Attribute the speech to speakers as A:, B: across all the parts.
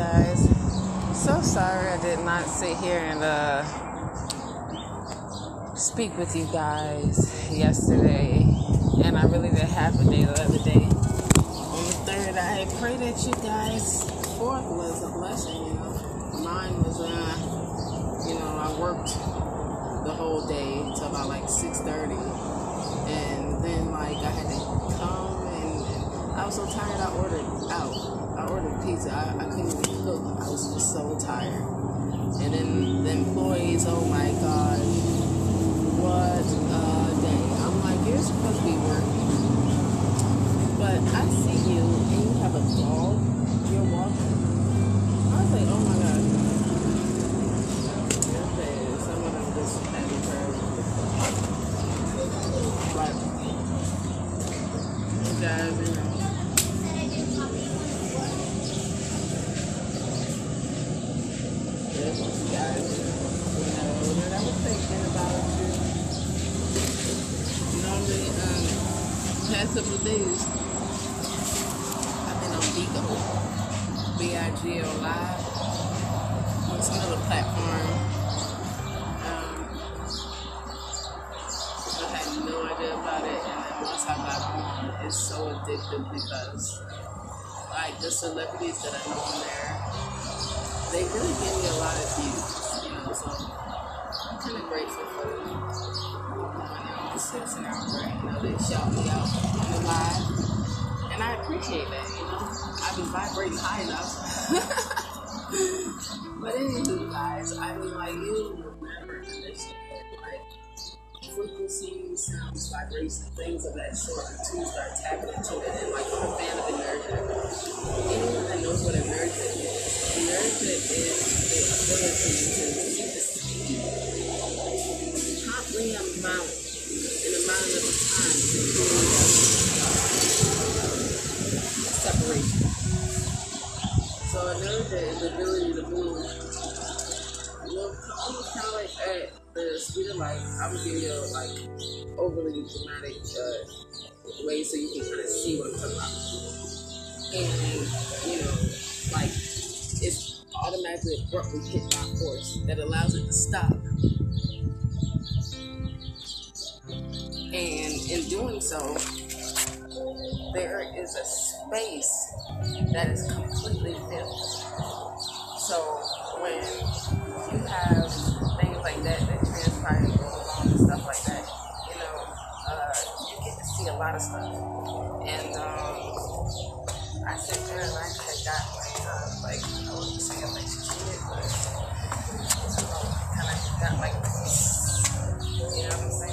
A: Guys? So sorry I did not sit here and uh, speak with you guys yesterday, and I really did half a day the other day. On the third, I pray that you guys. Fourth was a blessing, you know. Mine was, uh, you know, I worked the whole day till about like six thirty, and then like I had to come and, and I was so tired. I ordered out. I ordered pizza. I, I couldn't even cook. I was just so tired. And then the employees, oh my God, what a day. I'm like, you're supposed to be working. But I see you and you have a dog. You're walking. I was like, oh my God. Okay, some of them just happy for But, you guys, you know. Yes, you guys, you know, that I was thinking about you. Normally, um, past couple of days, I've been on Bigo, B-I-G-O Live, on some other platform. Um, I had no idea about it, and then once I got on, it's so addictive because, like, the celebrities that I know on there, they really give me a lot of views, you know, so I'm kind of grateful for them. On six and out there, you know, they shout me out on the live, and I appreciate that, you know. I've been vibrating high enough. but anywho, guys, I mean, like, you understand, like, frequencies, sounds, vibrations, things of that sort until you start tapping into it. And like The ability to move. Well, almost kind of like at the speed of light. I would give you like overly dramatic uh, way so you can kind of see what I'm talking about. And you know, like it's automatically abruptly hit by force that allows it to stop. And in doing so, there is a space that is completely filled. So when you have things like that that transpire and stuff like that, you know, uh, you get to see a lot of stuff. And um, I sit there and I had got like, uh, like I wouldn't say like cheated, but kind of got like. You know what I'm saying?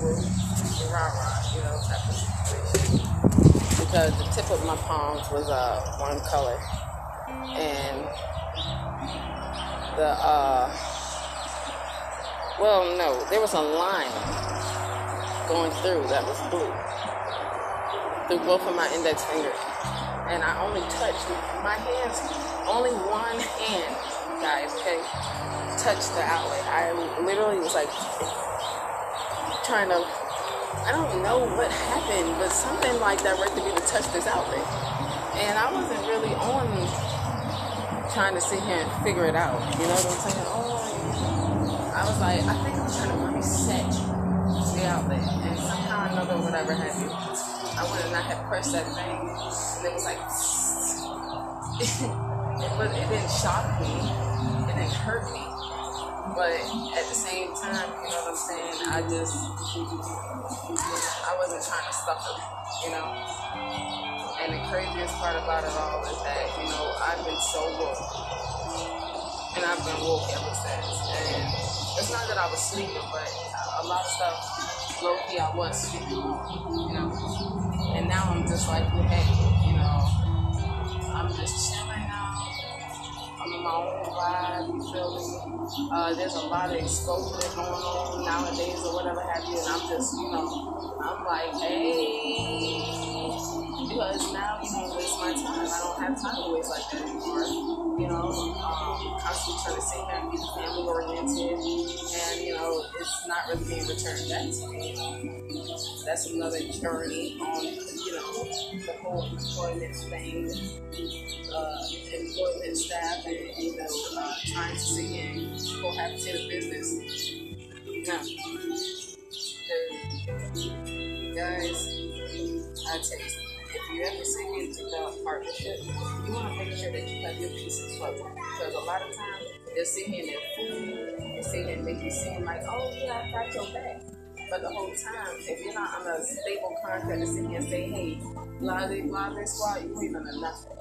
A: You know, woo woo, rah rah, you know, type of situation because the tip of my palms was uh, one color. And the uh well no there was a line going through that was blue. Through both of my index fingers and I only touched my hands only one hand guys okay? Touched the outlet. I literally was like trying to I don't know what happened, but something like directed me to touch this outlet. And I wasn't really on trying to sit here and figure it out. You know what I'm saying? Oh, I was like, I think I'm trying to reset the outlet. And somehow or another, whatever happened, I went and I had pressed that thing, and it was like, it, was, it didn't shock me, it didn't hurt me. But at the same time, you know what I'm saying? I just, I wasn't trying to stuff it, you know? And the craziest part about it all is that, you know, I've been so woke. And I've been woke ever since. And it's not that I was sleeping, but a lot of stuff, low key, I was sleeping, you know? And now I'm just like, hey, you know, I'm just chilling My own vibe, you feel me? Uh, there's a lot of exposure going on nowadays or whatever have you, and I'm just, you know, I'm like, hey, because now you don't waste my time. I don't have time to waste like that anymore. You know, um, constantly trying to here and be family oriented, and you know, it's not really being returned back to me. that's another journey on, you know, the whole employment thing, uh, employment staff, and, Now, guys, I tell you if you ever sit into the partnership, you want to make sure that you have your pieces covered. Because a lot of times they'll sit here and they're fool, they sit here and make you seem like, oh yeah, I got your back. But the whole time, if you're not on a stable contract to sit here and say, hey, blah, blah, blah, blah, squad, you ain't done nothing.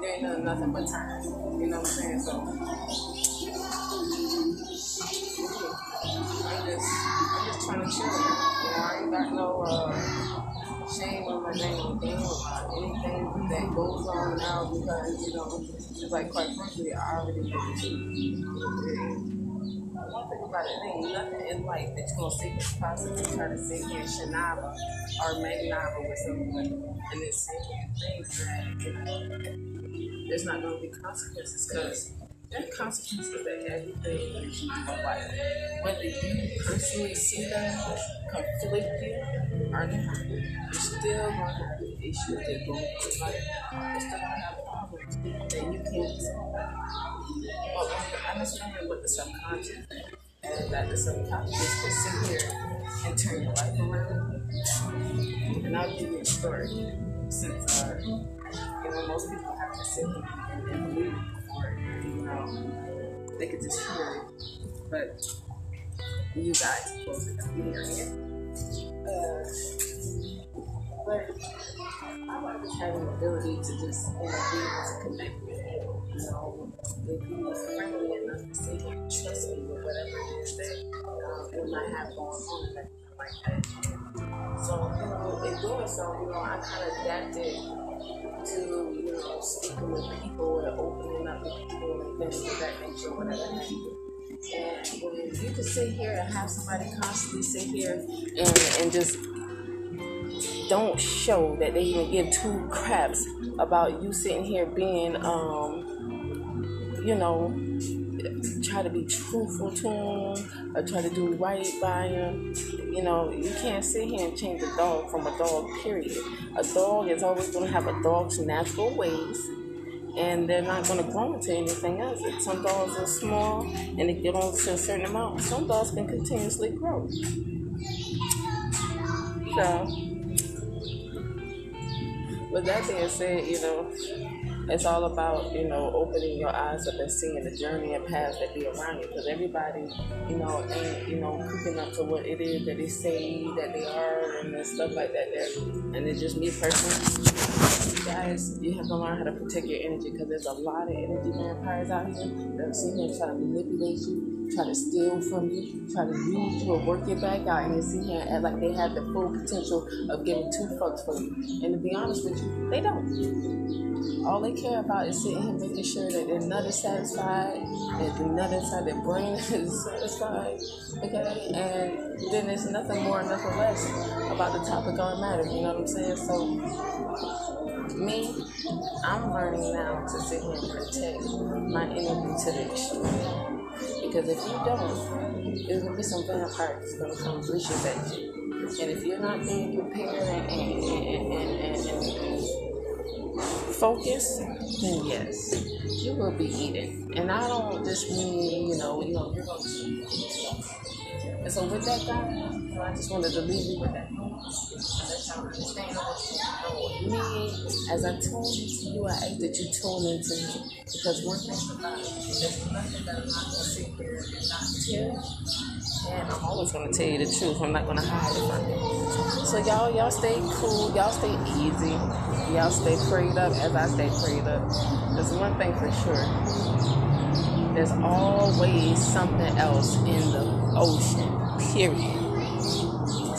A: You ain't done nothing but time. You know what I'm saying? So, To chill. You know, I ain't got no, uh, shame on my name or about anything that goes on now because, you know, it's like quite frankly, I already know the truth one thing about it, nothing in life that you're gonna sit here possibly try to sit here and Shanaba or Magnava with someone and then and think that, you know, there's not gonna be consequences because there are consequences that everything in life. Whether you personally see them conflicting or not, you're still gonna have issues that go through life. You're still gonna have problems that you can't solve. Well, I understand what the subconscious and that the subconscious can sit here and turn your life around. And I'll give you a story. Since uh, you know most people have to sit here and believe before you know they could just hear it, but you guys to be hearing it. Uh, but I like just having the ability to just you know, be able to connect with you. You know, if you are friendly enough to say trust me with whatever it is that um, you might have going on like that. So, you know, I kind of adapted to, you know, speaking with people and opening up with people and things of that nature, whatever. And when you can sit here and have somebody constantly sit here and, and just don't show that they even give two craps about you sitting here being, um, you know, try to be truthful to them or try to do right by them. You know, you can't sit here and change a dog from a dog, period. A dog is always going to have a dog's natural ways and they're not going to grow into anything else. Some dogs are small and they get on to a certain amount. Some dogs can continuously grow. So, with that being said, you know, it's all about you know opening your eyes up and seeing the journey and paths that be around you. Because everybody you know ain't you know cooking up to what it is that they say that they are and stuff like that. There and it's just me personally. Guys you have to learn how to protect your energy because there's a lot of energy vampires out here that see here trying to manipulate you try to steal from you, try to use you or work your back out, and sit here act like they have the full potential of giving two fucks for you. And to be honest with you, they don't. All they care about is sitting here making sure that their nut is satisfied, that the nut inside their brain is satisfied, okay? And then there's nothing more, nothing less about the topic on matter, you know what I'm saying? So, me, I'm learning now to sit here and protect my energy to the extreme. Because if you don't, there's gonna be some vampires gonna come vicious at you. And if you're not being prepared and, and, and, and focused, then yes, you will be eating. And I don't just mean, you know, you know, you're gonna eat. and so with that, God, I just wanted to leave you with that. As I tune into you, I ask that you tune into me. Because one thing about it, there's nothing that I'm not going to sit here and not tell. And I'm always to tell you the truth. I'm not to hide it from you. So y'all, y'all stay cool. Y'all stay easy. Y'all stay prayed up as I stay prayed up. There's one thing for sure. There's always something else in the ocean. Period.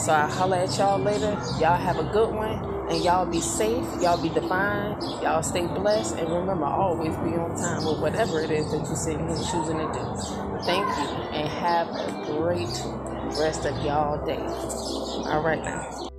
A: So I'll holler at y'all later. Y'all have a good one. And y'all be safe. Y'all be divine. Y'all stay blessed. And remember, always be on time with whatever it is that you're sitting here choosing to do. Thank you. And have a great rest of y'all day. All right now.